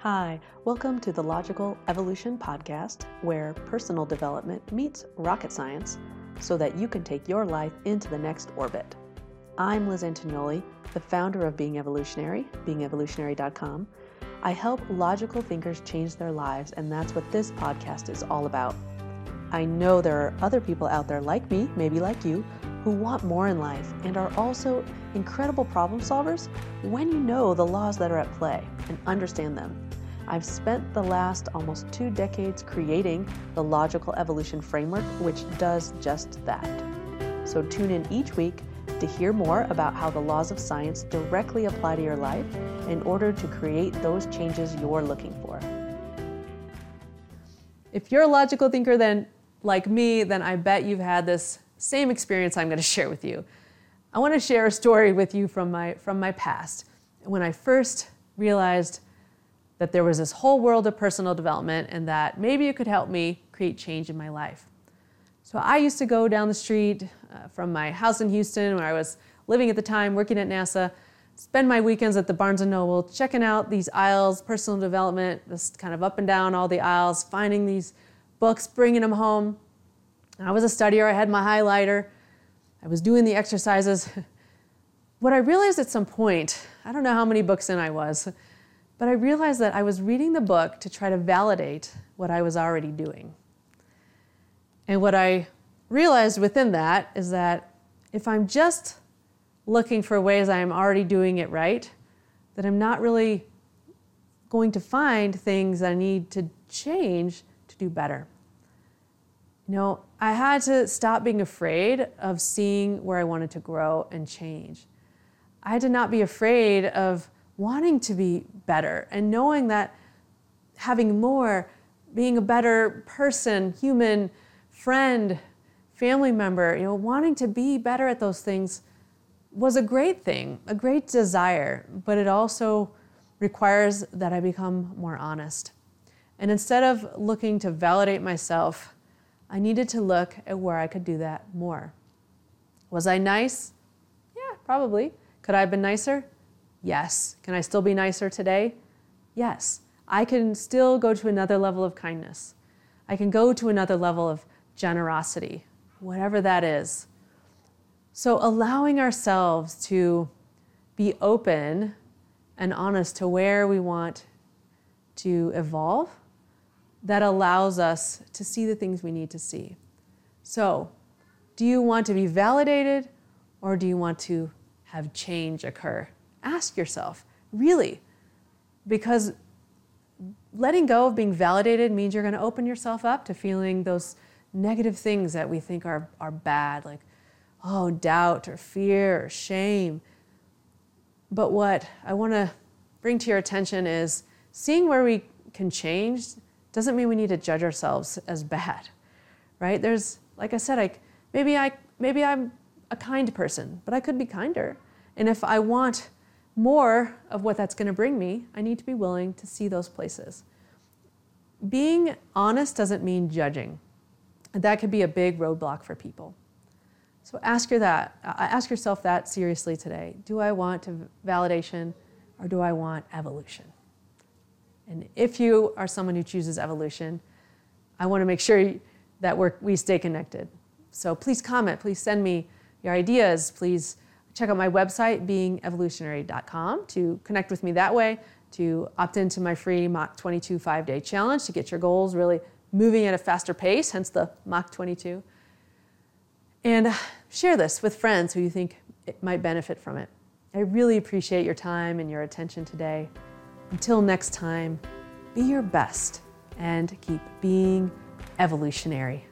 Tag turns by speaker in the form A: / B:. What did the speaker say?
A: Hi, welcome to the Logical Evolution Podcast, where personal development meets rocket science so that you can take your life into the next orbit. I'm Liz Antognoli, the founder of Being Evolutionary, beingevolutionary.com. I help logical thinkers change their lives, and that's what this podcast is all about. I know there are other people out there like me, maybe like you, who want more in life and are also incredible problem solvers when you know the laws that are at play and understand them. I've spent the last almost two decades creating the Logical Evolution Framework, which does just that. So tune in each week to hear more about how the laws of science directly apply to your life in order to create those changes you're looking for. If you're a logical thinker, then like me, then I bet you've had this same experience I'm going to share with you. I want to share a story with you from my from my past. When I first realized that there was this whole world of personal development and that maybe it could help me create change in my life. So I used to go down the street uh, from my house in Houston, where I was living at the time, working at NASA, spend my weekends at the Barnes and Noble, checking out these aisles, personal development, just kind of up and down all the aisles, finding these books, bringing them home. I was a studier. I had my highlighter. I was doing the exercises. what I realized at some point, I don't know how many books in I was, but I realized that I was reading the book to try to validate what I was already doing. And what I realized within that is that if I'm just looking for ways I'm already doing it right, that I'm not really going to find things I need to change to do better. You know, I had to stop being afraid of seeing where I wanted to grow and change. I had to not be afraid of wanting to be better and knowing that having more, being a better person, human, friend, family member, you know, wanting to be better at those things was a great thing, a great desire, but it also requires that I become more honest. And instead of looking to validate myself, I needed to look at where I could do that more. Was I nice? Yeah, probably. Could I have been nicer? Yes. Can I still be nicer today? Yes. I can still go to another level of kindness. I can go to another level of generosity, whatever that is. So, allowing ourselves to be open and honest to where we want to evolve, that allows us to see the things we need to see. So, do you want to be validated or do you want to have change occur? Ask yourself, really, because letting go of being validated means you're going to open yourself up to feeling those negative things that we think are, are bad, like, oh, doubt or fear or shame. But what I want to bring to your attention is seeing where we can change doesn't mean we need to judge ourselves as bad, right? There's, like I said, I, maybe, I, maybe I'm a kind person, but I could be kinder. And if I want more of what that's going to bring me, I need to be willing to see those places. Being honest doesn't mean judging. That could be a big roadblock for people. So ask your that. Uh, ask yourself that seriously today. Do I want validation or do I want evolution? And if you are someone who chooses evolution, I want to make sure that we we stay connected. So please comment, please send me your ideas, please check out my website, beingevolutionary.com, to connect with me that way, to opt into my free Mach 22 five day challenge to get your goals really moving at a faster pace, hence the Mach 22. And share this with friends who you think might benefit from it. I really appreciate your time and your attention today. Until next time, be your best and keep being evolutionary.